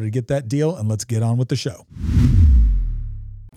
to get that deal, and let's get on with the show.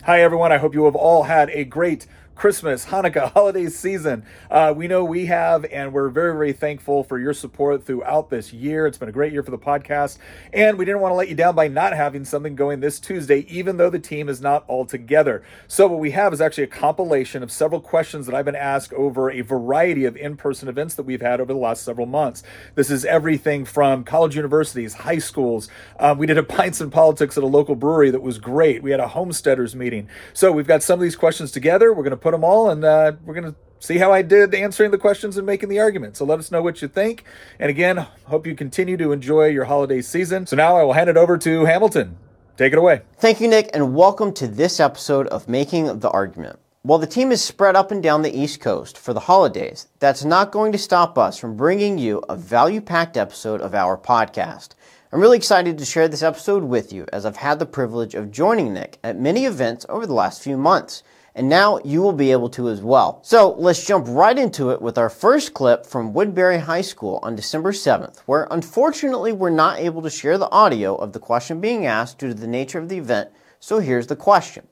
Hi, everyone. I hope you have all had a great Christmas, Hanukkah, holiday season. Uh, we know we have, and we're very, very thankful for your support throughout this year. It's been a great year for the podcast, and we didn't want to let you down by not having something going this Tuesday, even though the team is not all together. So, what we have is actually a compilation of several questions that I've been asked over a variety of in person events that we've had over the last several months. This is everything from college universities, high schools. Um, we did a Pints and Politics at a local brewery that was great. We had a homesteaders meeting. So, we've got some of these questions together. We're going to put them all, and uh, we're going to see how I did answering the questions and making the argument. So let us know what you think. And again, hope you continue to enjoy your holiday season. So now I will hand it over to Hamilton. Take it away. Thank you, Nick, and welcome to this episode of Making the Argument. While the team is spread up and down the East Coast for the holidays, that's not going to stop us from bringing you a value packed episode of our podcast. I'm really excited to share this episode with you as I've had the privilege of joining Nick at many events over the last few months and now you will be able to as well. So let's jump right into it with our first clip from Woodbury High School on December 7th, where unfortunately we're not able to share the audio of the question being asked due to the nature of the event. So here's the question.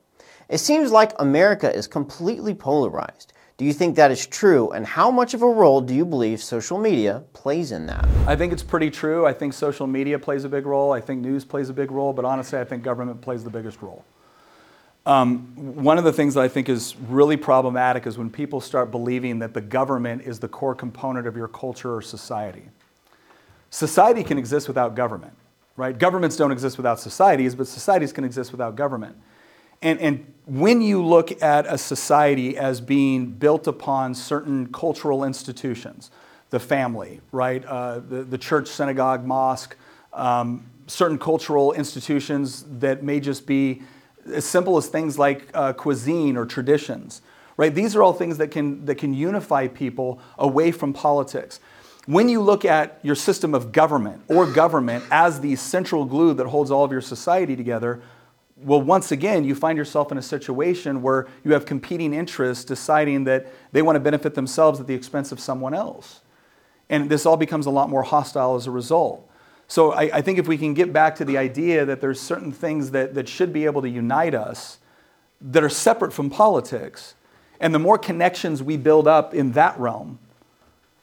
It seems like America is completely polarized. Do you think that is true, and how much of a role do you believe social media plays in that? I think it's pretty true. I think social media plays a big role. I think news plays a big role, but honestly, I think government plays the biggest role. Um, one of the things that I think is really problematic is when people start believing that the government is the core component of your culture or society. Society can exist without government, right? Governments don't exist without societies, but societies can exist without government. And, and when you look at a society as being built upon certain cultural institutions, the family, right? Uh, the, the church, synagogue, mosque, um, certain cultural institutions that may just be as simple as things like uh, cuisine or traditions, right? These are all things that can, that can unify people away from politics. When you look at your system of government or government as the central glue that holds all of your society together, well, once again, you find yourself in a situation where you have competing interests deciding that they want to benefit themselves at the expense of someone else. And this all becomes a lot more hostile as a result. So I, I, think if we can get back to the idea that there's certain things that, that should be able to unite us that are separate from politics, and the more connections we build up in that realm,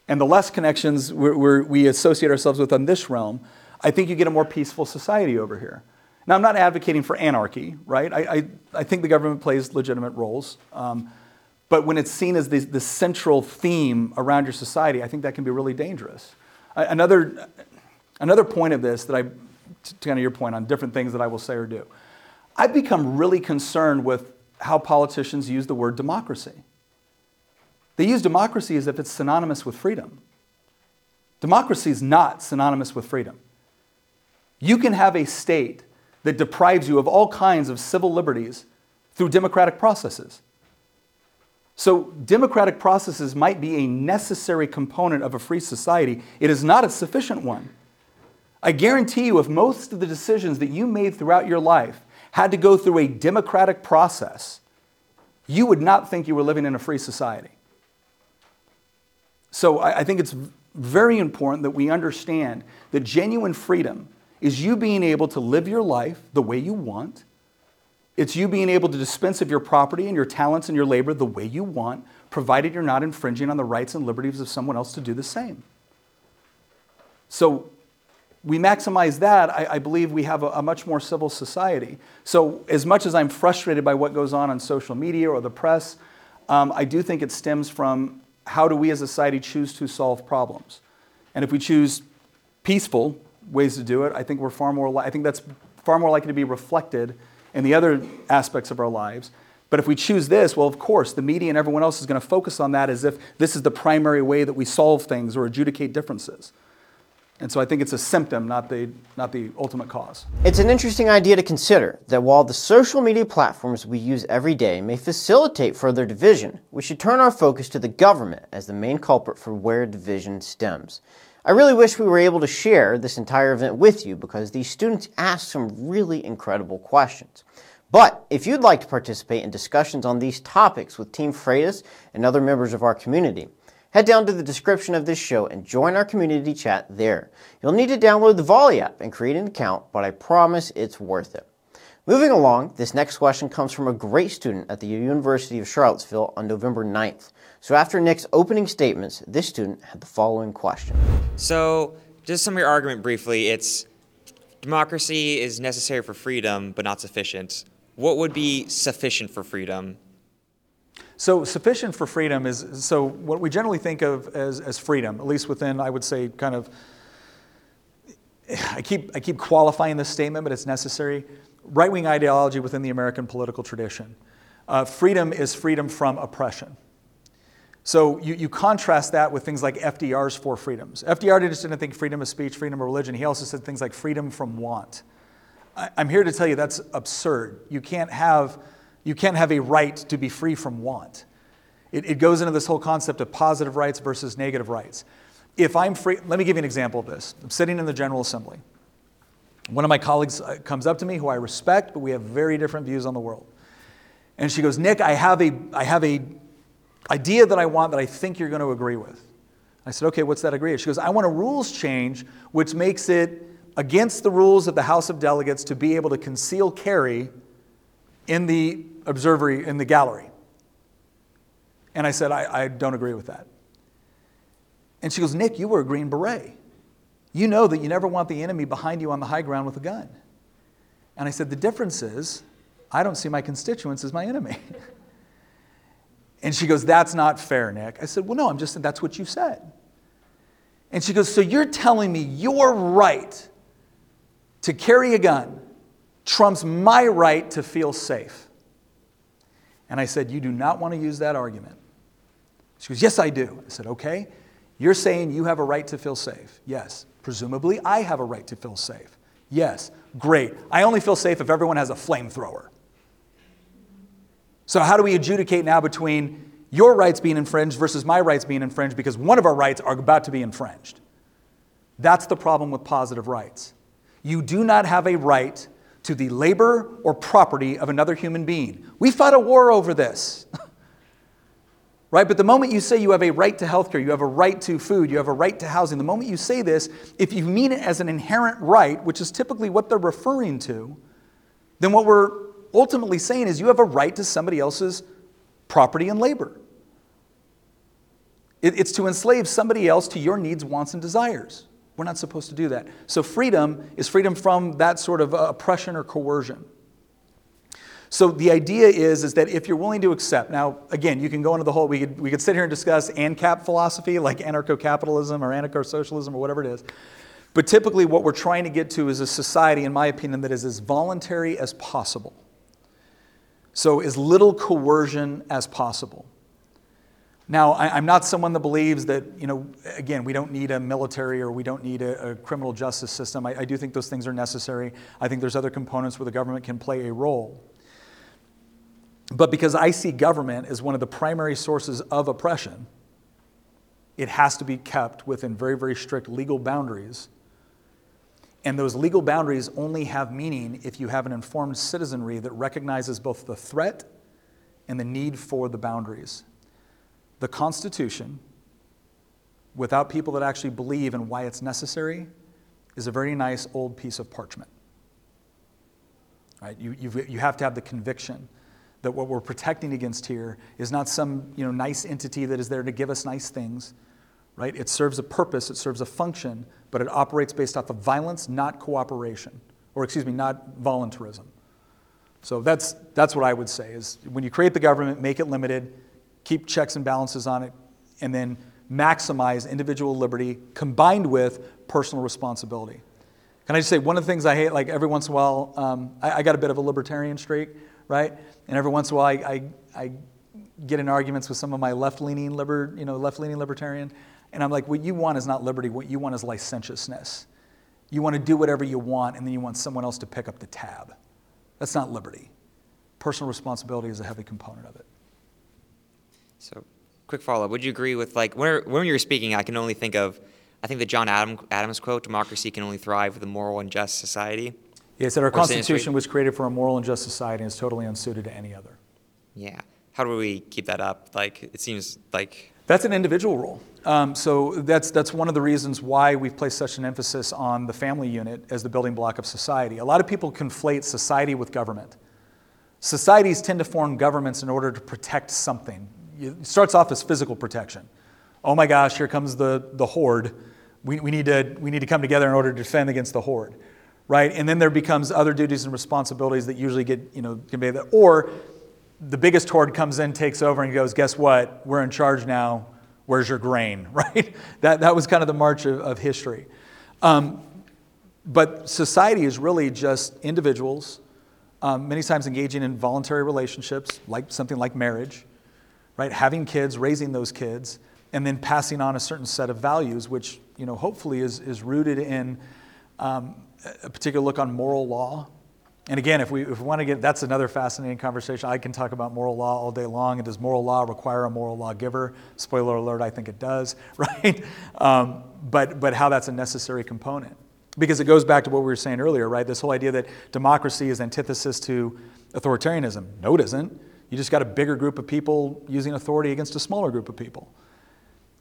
and the less connections we're, we're, we associate ourselves with in this realm, I think you get a more peaceful society over here. Now, I'm not advocating for anarchy, right? I, I, I think the government plays legitimate roles. Um, but when it's seen as the, the central theme around your society, I think that can be really dangerous. Another, Another point of this that I, to kind of your point on different things that I will say or do, I've become really concerned with how politicians use the word democracy. They use democracy as if it's synonymous with freedom. Democracy is not synonymous with freedom. You can have a state that deprives you of all kinds of civil liberties through democratic processes. So, democratic processes might be a necessary component of a free society. It is not a sufficient one. I guarantee you, if most of the decisions that you made throughout your life had to go through a democratic process, you would not think you were living in a free society. So I, think it's very important that we understand that genuine freedom is you being able to live your life the way you want. It's you being able to dispense of your property and your talents and your labor the way you want, provided you're not infringing on the rights and liberties of someone else to do the same. So we maximize that, I, I believe we have a, a, much more civil society. So, as much as I'm frustrated by what goes on on social media or the press, um, I do think it stems from how do we as a society choose to solve problems. And if we choose peaceful ways to do it, I think we're far more. Li- I think that's far more likely to be reflected in the other aspects of our lives. But if we choose this, well, of course, the media and everyone else is going to focus on that as if this is the primary way that we solve things or adjudicate differences. And so I think it's a symptom, not the, not the ultimate cause. It's an interesting idea to consider that while the social media platforms we use every day may facilitate further division, we should turn our focus to the government as the main culprit for where division stems. I really wish we were able to share this entire event with you because these students asked some really incredible questions. But if you'd like to participate in discussions on these topics with Team Freitas and other members of our community, Head down to the description of this show and join our community chat there. You'll need to download the Volley app and create an account, but I promise it's worth it. Moving along, this next question comes from a great student at the University of Charlottesville on November 9th. So after Nick's opening statements, this student had the following question. So, just of your argument briefly, it's democracy is necessary for freedom, but not sufficient. What would be sufficient for freedom? So sufficient for freedom is so what we generally think of as, as freedom, at least within, I would say, kind of. I keep, I keep qualifying this statement, but it's necessary. Right wing ideology within the American political tradition. Uh, freedom is freedom from oppression. So you, you contrast that with things like FDR's four freedoms. FDR just didn't think freedom of speech, freedom of religion. He also said things like freedom from want. I, I'm here to tell you that's absurd. You can't have you can't have a right to be free from want. It, it goes into this whole concept of positive rights versus negative rights. If I'm free, let me give you an example of this. I'm sitting in the General Assembly. One of my colleagues uh, comes up to me who I respect, but we have very different views on the world. And she goes, Nick, I have a, I have a idea that I want that I think you're going to agree with. I said, okay, what's that agree? She goes, I want a rules change which makes it against the rules of the House of Delegates to be able to conceal carry in the observatory, in the gallery. And I said, I, I don't agree with that. And she goes, Nick, you were a Green Beret. You know that you never want the enemy behind you on the high ground with a gun. And I said, The difference is, I don't see my constituents as my enemy. and she goes, That's not fair, Nick. I said, Well, no, I'm just that's what you said. And she goes, So you're telling me you're right to carry a gun trumps my right to feel safe. And I said, You do not want to use that argument. She goes, Yes, I do. I said, Okay. You're saying you have a right to feel safe. Yes. Presumably, I have a right to feel safe. Yes. Great. I only feel safe if everyone has a flamethrower. So, how do we adjudicate now between your rights being infringed versus my rights being infringed because one of our rights are about to be infringed? That's the problem with positive rights. You do not have a right to the labor or property of another human being. We fought a war over this. right? But the moment you say you have a right to healthcare, you have a right to food, you have a right to housing, the moment you say this, if you mean it as an inherent right, which is typically what they're referring to, then what we're ultimately saying is you have a right to somebody else's property and labor. It's to enslave somebody else to your needs, wants, and desires. We're not supposed to do that. So, freedom is freedom from that sort of uh, oppression or coercion. So, the idea is, is that if you're willing to accept, now, again, you can go into the whole, we could, we could sit here and discuss ANCAP philosophy, like anarcho capitalism or anarcho socialism or whatever it is. But typically, what we're trying to get to is a society, in my opinion, that is as voluntary as possible. So, as little coercion as possible. Now, I, am not someone that believes that, you know, again, we don't need a military or we don't need a, a criminal justice system. I, I do think those things are necessary. I think there's other components where the government can play a role. But because I see government as one of the primary sources of oppression, it has to be kept within very, very strict legal boundaries. And those legal boundaries only have meaning if you have an informed citizenry that recognizes both the threat and the need for the boundaries the Constitution, without people that actually believe in why it's necessary, is a very nice old piece of parchment. Right? You, you have to have the conviction that what we're protecting against here is not some you know, nice entity that is there to give us nice things. right? It serves a purpose, it serves a function, but it operates based off of violence, not cooperation, or excuse me, not voluntarism. So that's, that's what I would say is when you create the government, make it limited, keep checks and balances on it, and then maximize individual liberty combined with personal responsibility. Can I just say one of the things I hate, like every once in a while, um, I, I, got a bit of a libertarian streak, right? And every once in a while, I, I, I get in arguments with some of my left-leaning liber, you know, left-leaning libertarian, and I'm like, what you want is not liberty. What you want is licentiousness. You want to do whatever you want, and then you want someone else to pick up the tab. That's not liberty. Personal responsibility is a heavy component of it. So, quick follow up. Would you agree with, like, when, when you were speaking, I can only think of, I think the John Adam, Adams quote, democracy can only thrive with a moral and just society. Yeah, he said our Constitution was created for a moral and just society and is totally unsuited to any other. Yeah. How do we keep that up? Like, it seems like. That's an individual role. Um, so that's, that's one of the reasons why we've placed such an emphasis on the family unit as the building block of society. A lot of people conflate society with government. Societies tend to form governments in order to protect something. It starts off as physical protection. Oh my gosh, here comes the, the horde. We, we, need to, we need to come together in order to defend against the horde, right? And then there becomes other duties and responsibilities that usually get, you know, conveyed. Or the biggest horde comes in, takes over, and goes, guess what? We're in charge now where's your grain, right? That, that was kind of the march of, of history. Um, but society is really just individuals, um, many times engaging in voluntary relationships, like something like marriage, right? Having kids, raising those kids, and then passing on a certain set of values, which you know hopefully is, is rooted in um, a particular look on moral law, and again, if we, if we want to get, that's another fascinating conversation. I can talk about moral law all day long. And does moral law require a moral lawgiver? Spoiler alert, I think it does, right? Um, but, but how that's a necessary component. Because it goes back to what we were saying earlier, right? This whole idea that democracy is antithesis to authoritarianism. No, it isn't. You just got a bigger group of people using authority against a smaller group of people.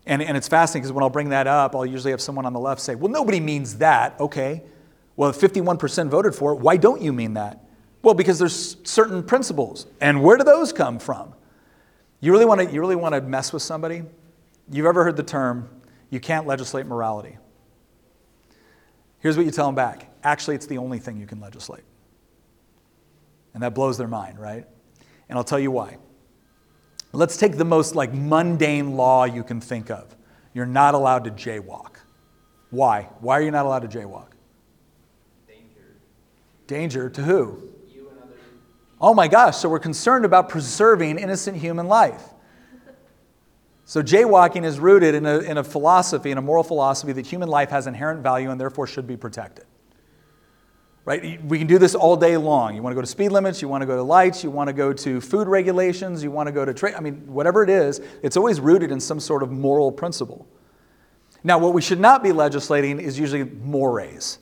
And, and it's fascinating because when I'll bring that up, I'll usually have someone on the left say, well, nobody means that. Okay. Well, if 51% voted for it. Why don't you mean that? Well, because there's certain principles. And where do those come from? You really want to, you really want to mess with somebody? You've ever heard the term, you can't legislate morality. Here's what you tell them back actually, it's the only thing you can legislate. And that blows their mind, right? And I'll tell you why. Let's take the most like mundane law you can think of. You're not allowed to jaywalk. Why? Why are you not allowed to jaywalk? Danger Danger to who? You and others. Oh my gosh, so we're concerned about preserving innocent human life. So jaywalking is rooted in a, in a philosophy, in a moral philosophy that human life has inherent value and therefore should be protected. Right? We can do this all day long. You want to go to speed limits, you want to go to lights, you want to go to food regulations, you want to go to trade. I mean, whatever it is, it's always rooted in some sort of moral principle. Now, what we should not be legislating is usually mores.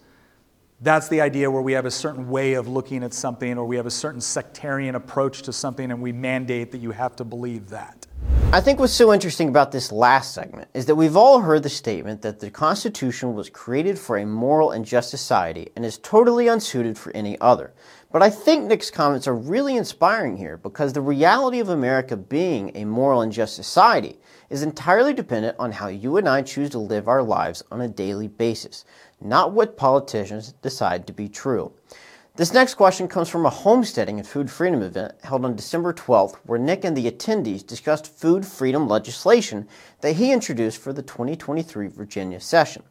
That's the idea where we have a certain way of looking at something or we have a certain sectarian approach to something and we mandate that you have to believe that. I think what's so interesting about this last segment is that we've all heard the statement that the Constitution was created for a moral and just society and is totally unsuited for any other. But I think Nick's comments are really inspiring here because the reality of America being a moral and just society is entirely dependent on how you and I choose to live our lives on a daily basis not what politicians decide to be true. This next question comes from a homesteading and food freedom event held on December 12th, where Nick and the attendees discussed food freedom legislation that he introduced for the 2023 Virginia session.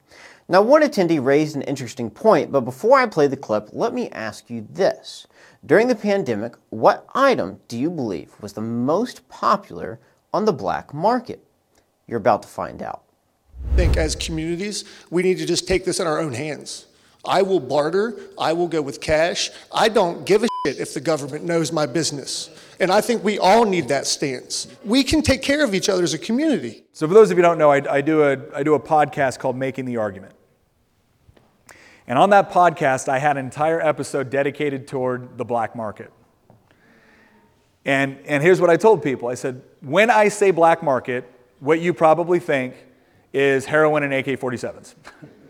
Now, one attendee raised an interesting point, but before I play the clip, let me ask you this. During the pandemic, what item do you believe was the most popular on the black market? You're about to find out. I think as communities, we need to just take this in our own hands. I will barter, I will go with cash. I don't give a shit if the government knows my business. And I think we all need that stance. We can take care of each other as a community. So, for those of you who don't know, I, I, do, a, I do a podcast called Making the Argument. And on that podcast, I had an entire episode dedicated toward the black market. And, and here's what I told people I said, when I say black market, what you probably think is heroin and AK 47s.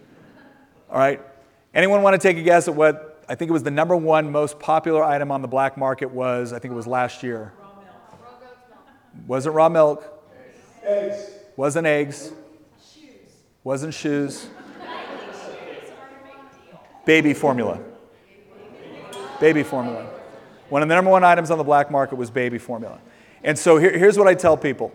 All right? Anyone want to take a guess at what I think it was the number one most popular item on the black market was? I think it was last year. Raw milk. Wasn't raw milk. Eggs. Wasn't eggs. Shoes. Wasn't shoes. Baby formula. Baby formula. One of the number one items on the black market was baby formula. And so here, here's what I tell people.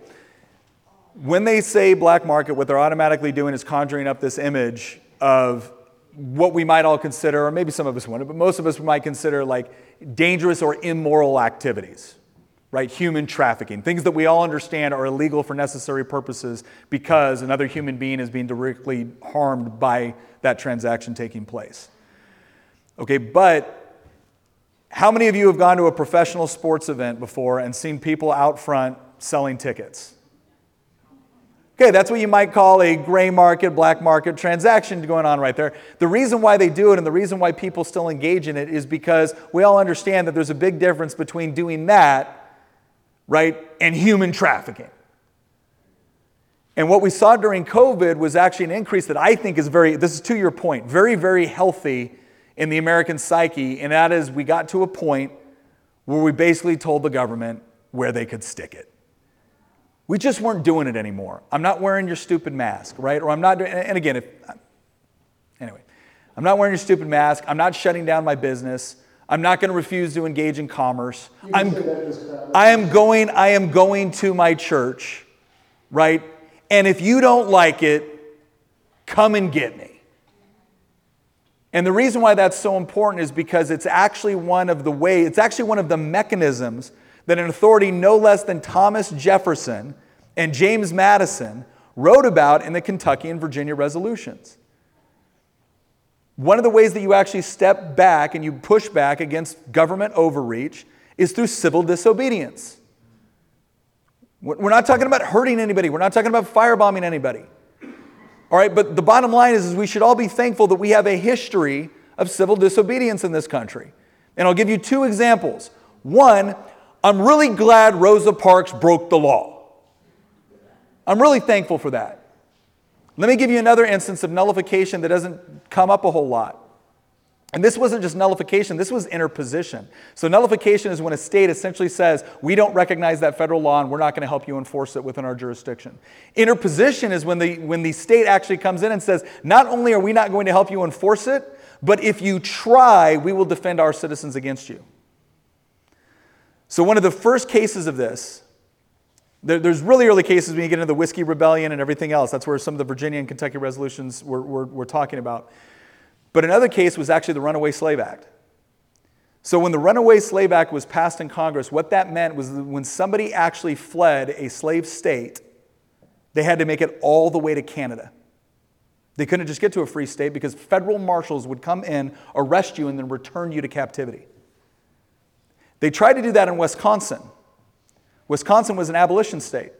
When they say black market, what they're automatically doing is conjuring up this image of what we might all consider, or maybe some of us wouldn't, but most of us might consider like dangerous or immoral activities, right? Human trafficking, things that we all understand are illegal for necessary purposes because another human being is being directly harmed by that transaction taking place. Okay, but how many of you have gone to a professional sports event before and seen people out front selling tickets? Okay, that's what you might call a gray market, black market transaction going on right there. The reason why they do it and the reason why people still engage in it is because we all understand that there's a big difference between doing that, right, and human trafficking. And what we saw during COVID was actually an increase that I think is very, this is to your point, very, very healthy in the American psyche, and that is we got to a point where we basically told the government where they could stick it. We just weren't doing it anymore. I'm not wearing your stupid mask, right? Or I'm not doing, and again, if, anyway, I'm not wearing your stupid mask. I'm not shutting down my business. I'm not going to refuse to engage in commerce. I'm, I am going, I am going to my church, right? And if you don't like it, come and get me. And the reason why that's so important is because it's actually one of the way, it's actually one of the mechanisms that an authority no less than Thomas Jefferson and James Madison wrote about in the Kentucky and Virginia resolutions. One of the ways that you actually step back and you push back against government overreach is through civil disobedience. We're not talking about hurting anybody, we're not talking about firebombing anybody. All right, but the bottom line is, is we should all be thankful that we have a history of civil disobedience in this country. And I'll give you two examples. One, I'm really glad Rosa Parks broke the law. I'm really thankful for that. Let me give you another instance of nullification that doesn't come up a whole lot. And this wasn't just nullification, this was interposition. So, nullification is when a state essentially says, We don't recognize that federal law and we're not going to help you enforce it within our jurisdiction. Interposition is when the, when the state actually comes in and says, Not only are we not going to help you enforce it, but if you try, we will defend our citizens against you. So, one of the first cases of this, there, there's really early cases when you get into the Whiskey Rebellion and everything else. That's where some of the Virginia and Kentucky resolutions we're, we're, we're talking about. But another case was actually the Runaway Slave Act. So, when the Runaway Slave Act was passed in Congress, what that meant was that when somebody actually fled a slave state, they had to make it all the way to Canada. They couldn't just get to a free state because federal marshals would come in, arrest you, and then return you to captivity. They tried to do that in Wisconsin. Wisconsin was an abolition state.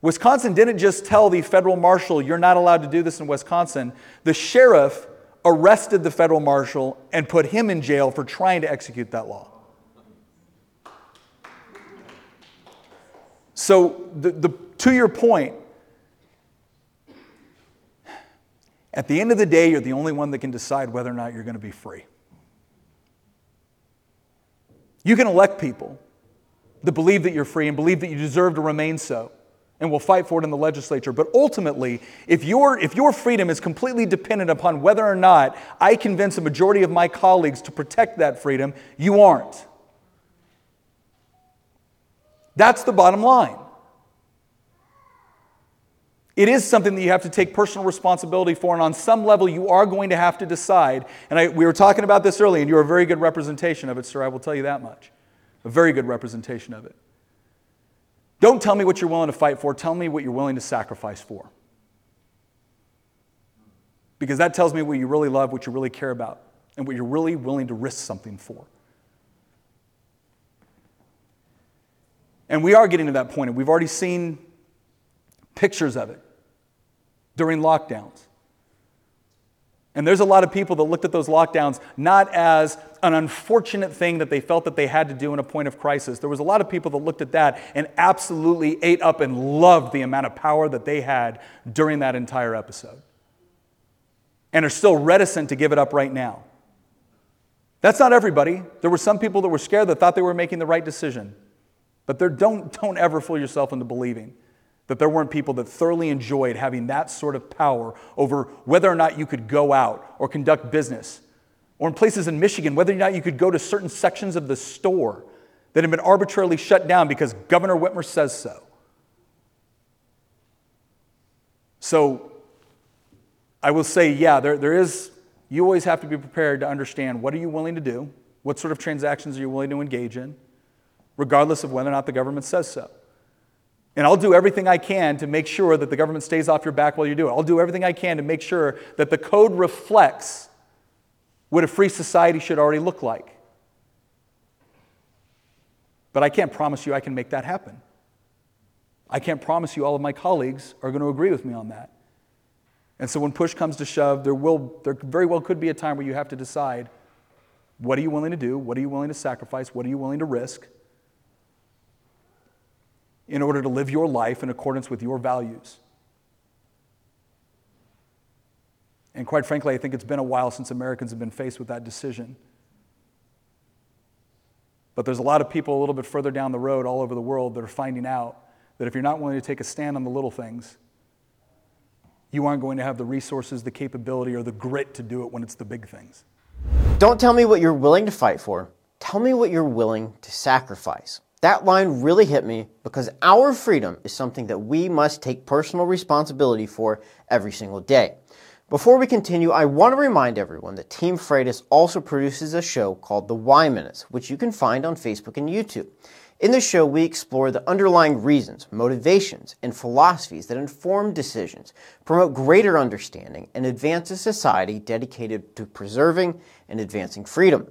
Wisconsin didn't just tell the federal marshal, you're not allowed to do this in Wisconsin. The sheriff arrested the federal marshal and put him in jail for trying to execute that law. So, the, the, to your point, at the end of the day, you're the only one that can decide whether or not you're going to be free. You can elect people that believe that you're free and believe that you deserve to remain so and will fight for it in the legislature. But ultimately, if your, if your freedom is completely dependent upon whether or not I convince a majority of my colleagues to protect that freedom, you aren't. That's the bottom line. It is something that you have to take personal responsibility for, and on some level, you are going to have to decide. And I, we were talking about this earlier, and you're a very good representation of it, sir. I will tell you that much. A very good representation of it. Don't tell me what you're willing to fight for, tell me what you're willing to sacrifice for. Because that tells me what you really love, what you really care about, and what you're really willing to risk something for. And we are getting to that point, and we've already seen pictures of it during lockdowns. And there's a lot of people that looked at those lockdowns not as an unfortunate thing that they felt that they had to do in a point of crisis. There was a lot of people that looked at that and absolutely ate up and loved the amount of power that they had during that entire episode. And are still reticent to give it up right now. That's not everybody. There were some people that were scared that thought they were making the right decision. But don't, don't ever fool yourself into believing that there weren't people that thoroughly enjoyed having that sort of power over whether or not you could go out or conduct business. Or in places in Michigan, whether or not you could go to certain sections of the store that had been arbitrarily shut down because Governor Whitmer says so. So I will say, yeah, there, there is, you always have to be prepared to understand what are you willing to do? What sort of transactions are you willing to engage in, regardless of whether or not the government says so. And I'll do everything I can to make sure that the government stays off your back while you do it. I'll do everything I can to make sure that the code reflects what a free society should already look like. But I can't promise you I can make that happen. I can't promise you all of my colleagues are going to agree with me on that. And so when push comes to shove, there, will, there very well could be a time where you have to decide what are you willing to do? What are you willing to sacrifice? What are you willing to risk in order to live your life in accordance with your values? And quite frankly, I think it's been a while since Americans have been faced with that decision. But there's a lot of people a little bit further down the road all over the world that are finding out that if you're not willing to take a stand on the little things, you aren't going to have the resources, the capability, or the grit to do it when it's the big things. Don't tell me what you're willing to fight for. Tell me what you're willing to sacrifice. That line really hit me because our freedom is something that we must take personal responsibility for every single day. Before we continue, I want to remind everyone that Team Freitas also produces a show called The Why Minutes, which you can find on Facebook and YouTube. In the show, we explore the underlying reasons, motivations, and philosophies that inform decisions, promote greater understanding, and advance a society dedicated to preserving and advancing freedom.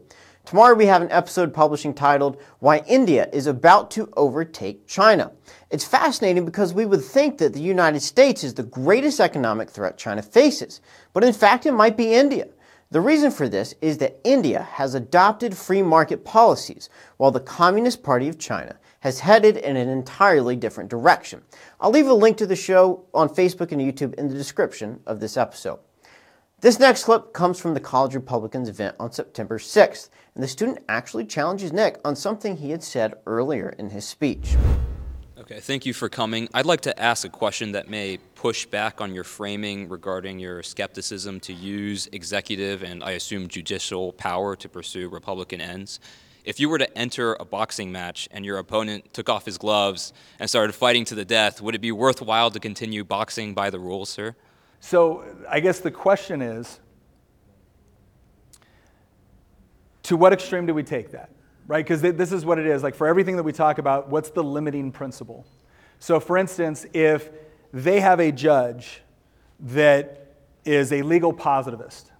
Tomorrow, we have an episode publishing titled Why India is About to Overtake China. It's fascinating because we would think that the United States is the greatest economic threat China faces, but in fact, it might be India. The reason for this is that India has adopted free market policies, while the Communist Party of China has headed in an entirely different direction. I'll leave a link to the show on Facebook and YouTube in the description of this episode. This next clip comes from the College Republicans event on September 6th, and the student actually challenges Nick on something he had said earlier in his speech. Okay, thank you for coming. I'd like to ask a question that may push back on your framing regarding your skepticism to use executive and I assume judicial power to pursue Republican ends. If you were to enter a boxing match and your opponent took off his gloves and started fighting to the death, would it be worthwhile to continue boxing by the rules, sir? So I guess the question is to what extreme do we take that? right? Because th- this is what it is. Like for everything that we talk about, what's the limiting principle? So, for instance, if they have a judge that is a legal positivist,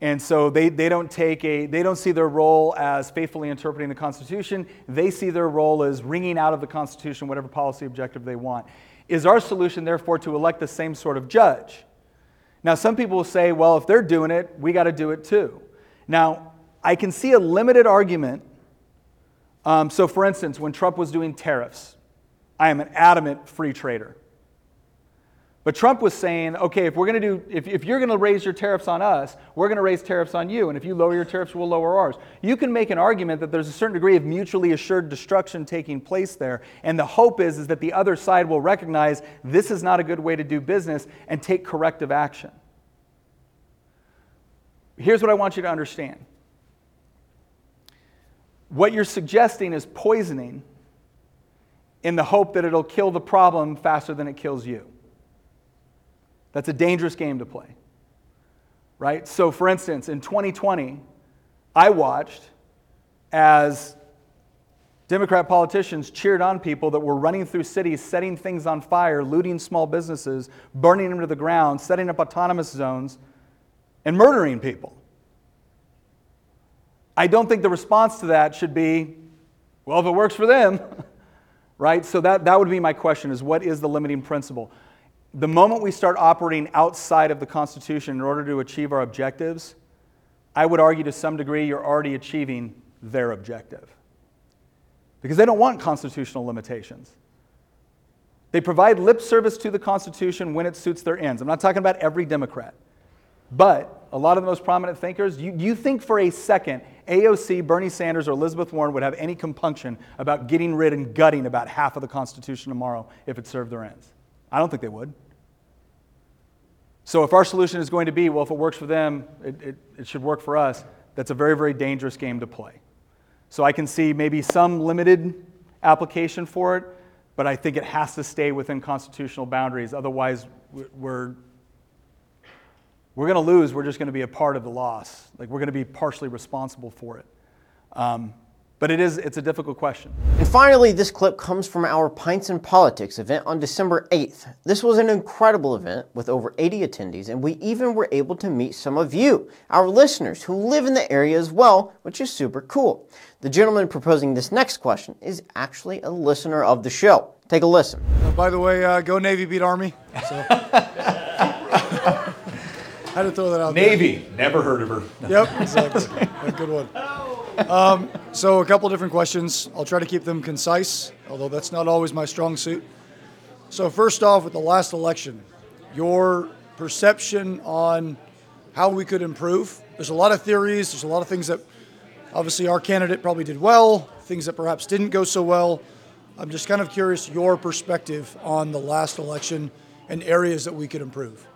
and so they, they don't take a they don't see their role as faithfully interpreting the Constitution. They see their role as wringing out of the Constitution whatever policy objective they want. Is our solution therefore to elect the same sort of judge? Now, some people will say, well, if they're doing it, we got to do it too. Now, I can see a limited argument um, so, for instance, when Trump was doing tariffs, I am an adamant free trader. But Trump was saying, okay, if we're going to do, if, if you're going to raise your tariffs on us, we're going to raise tariffs on you. And if you lower your tariffs, we'll lower ours. You can make an argument that there's a certain degree of mutually assured destruction taking place there. And the hope is, is that the other side will recognize this is not a good way to do business and take corrective action. Here's what I want you to understand what you're suggesting is poisoning in the hope that it'll kill the problem faster than it kills you. That's a dangerous game to play. Right? So, for instance, in 2020, I watched as Democrat politicians cheered on people that were running through cities, setting things on fire, looting small businesses, burning them to the ground, setting up autonomous zones, and murdering people. I don't think the response to that should be, well, if it works for them, right? So that, that would be my question is what is the limiting principle? The moment we start operating outside of the Constitution in order to achieve our objectives, I would argue to some degree you're already achieving their objective. Because they don't want constitutional limitations. They provide lip service to the Constitution when it suits their ends. I'm not talking about every Democrat. But a lot of the most prominent thinkers, you, you think for a second AOC, Bernie Sanders, or Elizabeth Warren would have any compunction about getting rid and gutting about half of the Constitution tomorrow if it served their ends. I don't think they would. So if our solution is going to be, well, if it works for them, it, it, it should work for us, that's a very, very dangerous game to play. So I can see maybe some limited application for it, but I think it has to stay within constitutional boundaries. Otherwise, we're, we're going to lose. We're just going to be a part of the loss. Like, we're going to be partially responsible for it. Um, but it is, it's a difficult question. And finally, this clip comes from our Pints and Politics event on December 8th. This was an incredible event with over 80 attendees, and we even were able to meet some of you, our listeners, who live in the area as well, which is super cool. The gentleman proposing this next question is actually a listener of the show. Take a listen. Uh, by the way, uh, go Navy, beat Army. So. had to throw that out Navy, there. never heard of her. Yep, exactly. a good one. Um, so, a couple different questions. I'll try to keep them concise, although that's not always my strong suit. So, first off, with the last election, your perception on how we could improve. There's a lot of theories, there's a lot of things that obviously our candidate probably did well, things that perhaps didn't go so well. I'm just kind of curious your perspective on the last election and areas that we could improve.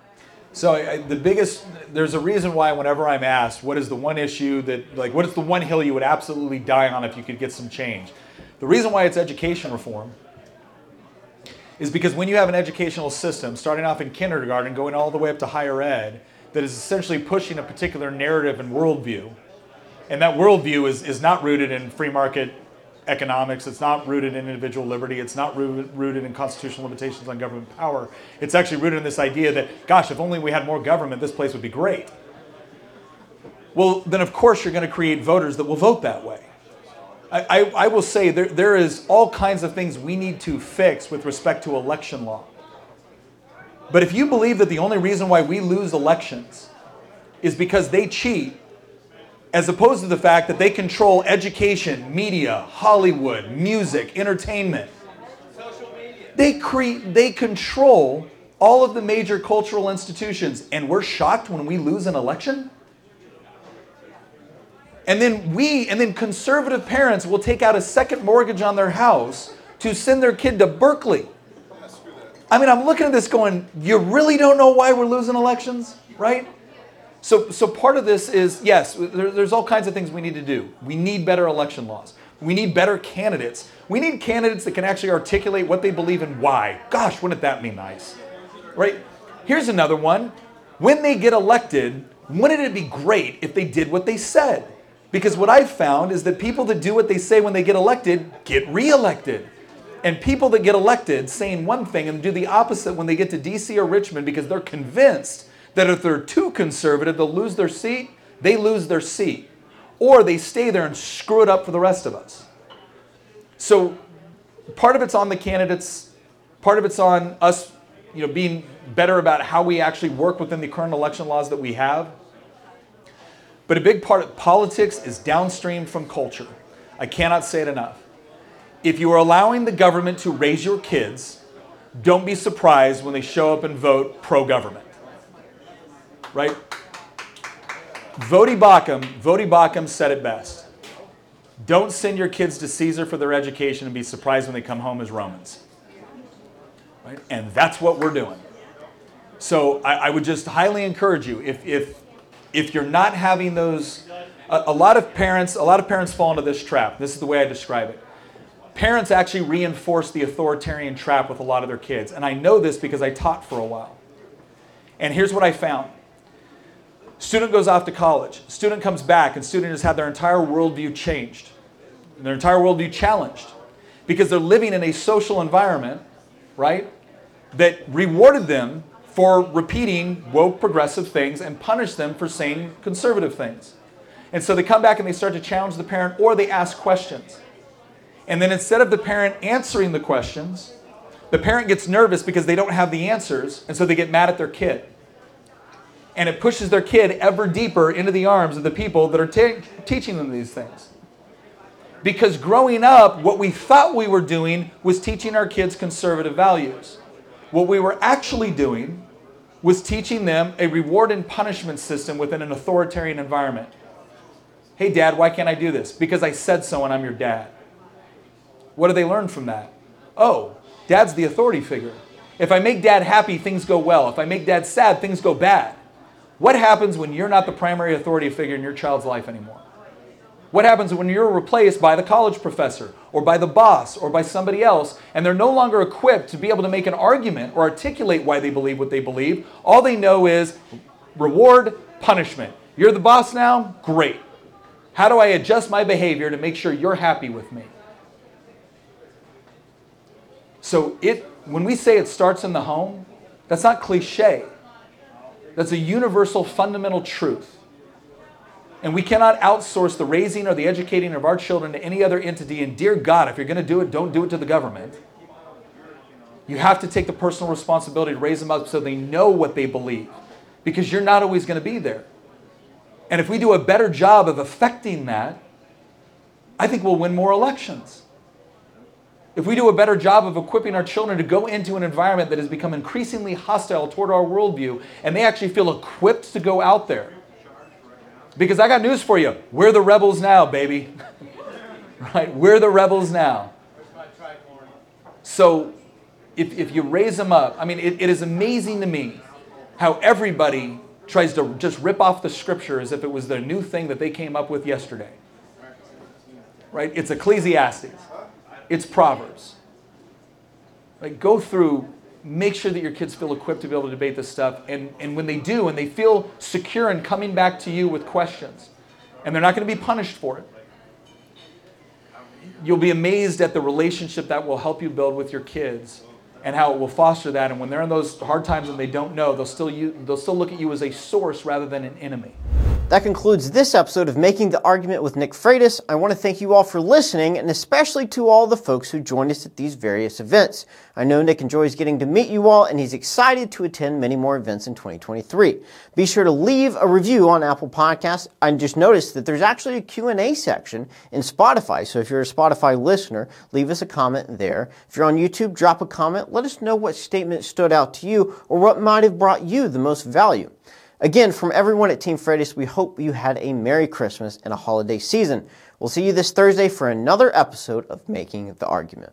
So I, the biggest, there's a reason why whenever I'm asked, what is the one issue that, like, what is the one hill you would absolutely die on if you could get some change? The reason why it's education reform is because when you have an educational system, starting off in kindergarten, going all the way up to higher ed, that is essentially pushing a particular narrative and worldview, and that worldview is, is not rooted in free market economics. It's not rooted in individual liberty. It's not rooted in constitutional limitations on government power. It's actually rooted in this idea that, gosh, if only we had more government, this place would be great. Well, then of course you're going to create voters that will vote that way. I, I, I will say there, there is all kinds of things we need to fix with respect to election law. But if you believe that the only reason why we lose elections is because they cheat as opposed to the fact that they control education, media, Hollywood, music, entertainment. Social media. They create they control all of the major cultural institutions and we're shocked when we lose an election? And then we and then conservative parents will take out a second mortgage on their house to send their kid to Berkeley. I mean, I'm looking at this going, you really don't know why we're losing elections, right? So, so part of this is yes, there, there's all kinds of things we need to do. We need better election laws. We need better candidates. We need candidates that can actually articulate what they believe and why. Gosh, wouldn't that be nice? Right? Here's another one. When they get elected, wouldn't it be great if they did what they said? Because what I've found is that people that do what they say when they get elected get reelected. And people that get elected saying one thing and do the opposite when they get to DC or Richmond because they're convinced that if they're too conservative, they'll lose their seat, they lose their seat. Or they stay there and screw it up for the rest of us. So part of it's on the candidates, part of it's on us, you know, being better about how we actually work within the current election laws that we have. But a big part of politics is downstream from culture. I cannot say it enough. If you are allowing the government to raise your kids, don't be surprised when they show up and vote pro government right? Voddie Baucham, Voddie Baucham said it best. Don't send your kids to Caesar for their education and be surprised when they come home as Romans. Right? And that's what we're doing. So I, I would just highly encourage you, if, if, if you're not having those, a, a lot of parents, a lot of parents fall into this trap. This is the way I describe it. Parents actually reinforce the authoritarian trap with a lot of their kids. And I know this because I taught for a while. And here's what I found Student goes off to college. Student comes back, and student has had their entire worldview changed, their entire worldview challenged, because they're living in a social environment, right, that rewarded them for repeating woke progressive things and punished them for saying conservative things. And so they come back and they start to challenge the parent or they ask questions. And then instead of the parent answering the questions, the parent gets nervous because they don't have the answers, and so they get mad at their kid and it pushes their kid ever deeper into the arms of the people that are te- teaching them these things. Because growing up, what we thought we were doing was teaching our kids conservative values. What we were actually doing was teaching them a reward and punishment system within an authoritarian environment. Hey, dad, why can't I do this? Because I said so and I'm your dad. What do they learn from that? Oh, dad's the authority figure. If I make dad happy, things go well. If I make dad sad, things go bad. What happens when you're not the primary authority figure in your child's life anymore? What happens when you're replaced by the college professor or by the boss or by somebody else and they're no longer equipped to be able to make an argument or articulate why they believe what they believe? All they know is reward, punishment. You're the boss now? Great. How do I adjust my behavior to make sure you're happy with me? So it when we say it starts in the home, that's not cliche. That's a universal fundamental truth. And we cannot outsource the raising or the educating of our children to any other entity. And dear God, if you're going to do it, don't do it to the government. You have to take the personal responsibility to raise them up so they know what they believe. Because you're not always going to be there. And if we do a better job of affecting that, I think we'll win more elections. If we do a better job of equipping our children to go into an environment that has become increasingly hostile toward our worldview, and they actually feel equipped to go out there, because I got news for you. We're the rebels now, baby. right? We're the rebels now. So if, if you raise them up, I mean, it, it is amazing to me how everybody tries to just rip off the scripture as if it was the new thing that they came up with yesterday. Right? It's Ecclesiastes, it's Proverbs. Like, go through make sure that your kids feel equipped to be able to debate this stuff. And, and when they do, and they feel secure in coming back to you with questions, and they're not going to be punished for it, you'll be amazed at the relationship that will help you build with your kids and how it will foster that. And when they're in those hard times and they don't know, they'll still, you, they'll still look at you as a source rather than an enemy. That concludes this episode of Making the Argument with Nick Freitas. I want to thank you all for listening, and especially to all the folks who joined us at these various events. I know Nick enjoys getting to meet you all, and he's excited to attend many more events in 2023. Be sure to leave a review on Apple Podcasts. I just noticed that there's actually a Q&A section in Spotify, so if you're a Spotify listener, leave us a comment there. If you're on YouTube, drop a comment. Let us know what statement stood out to you or what might have brought you the most value. Again, from everyone at Team Freitas, we hope you had a Merry Christmas and a holiday season. We'll see you this Thursday for another episode of Making the Argument.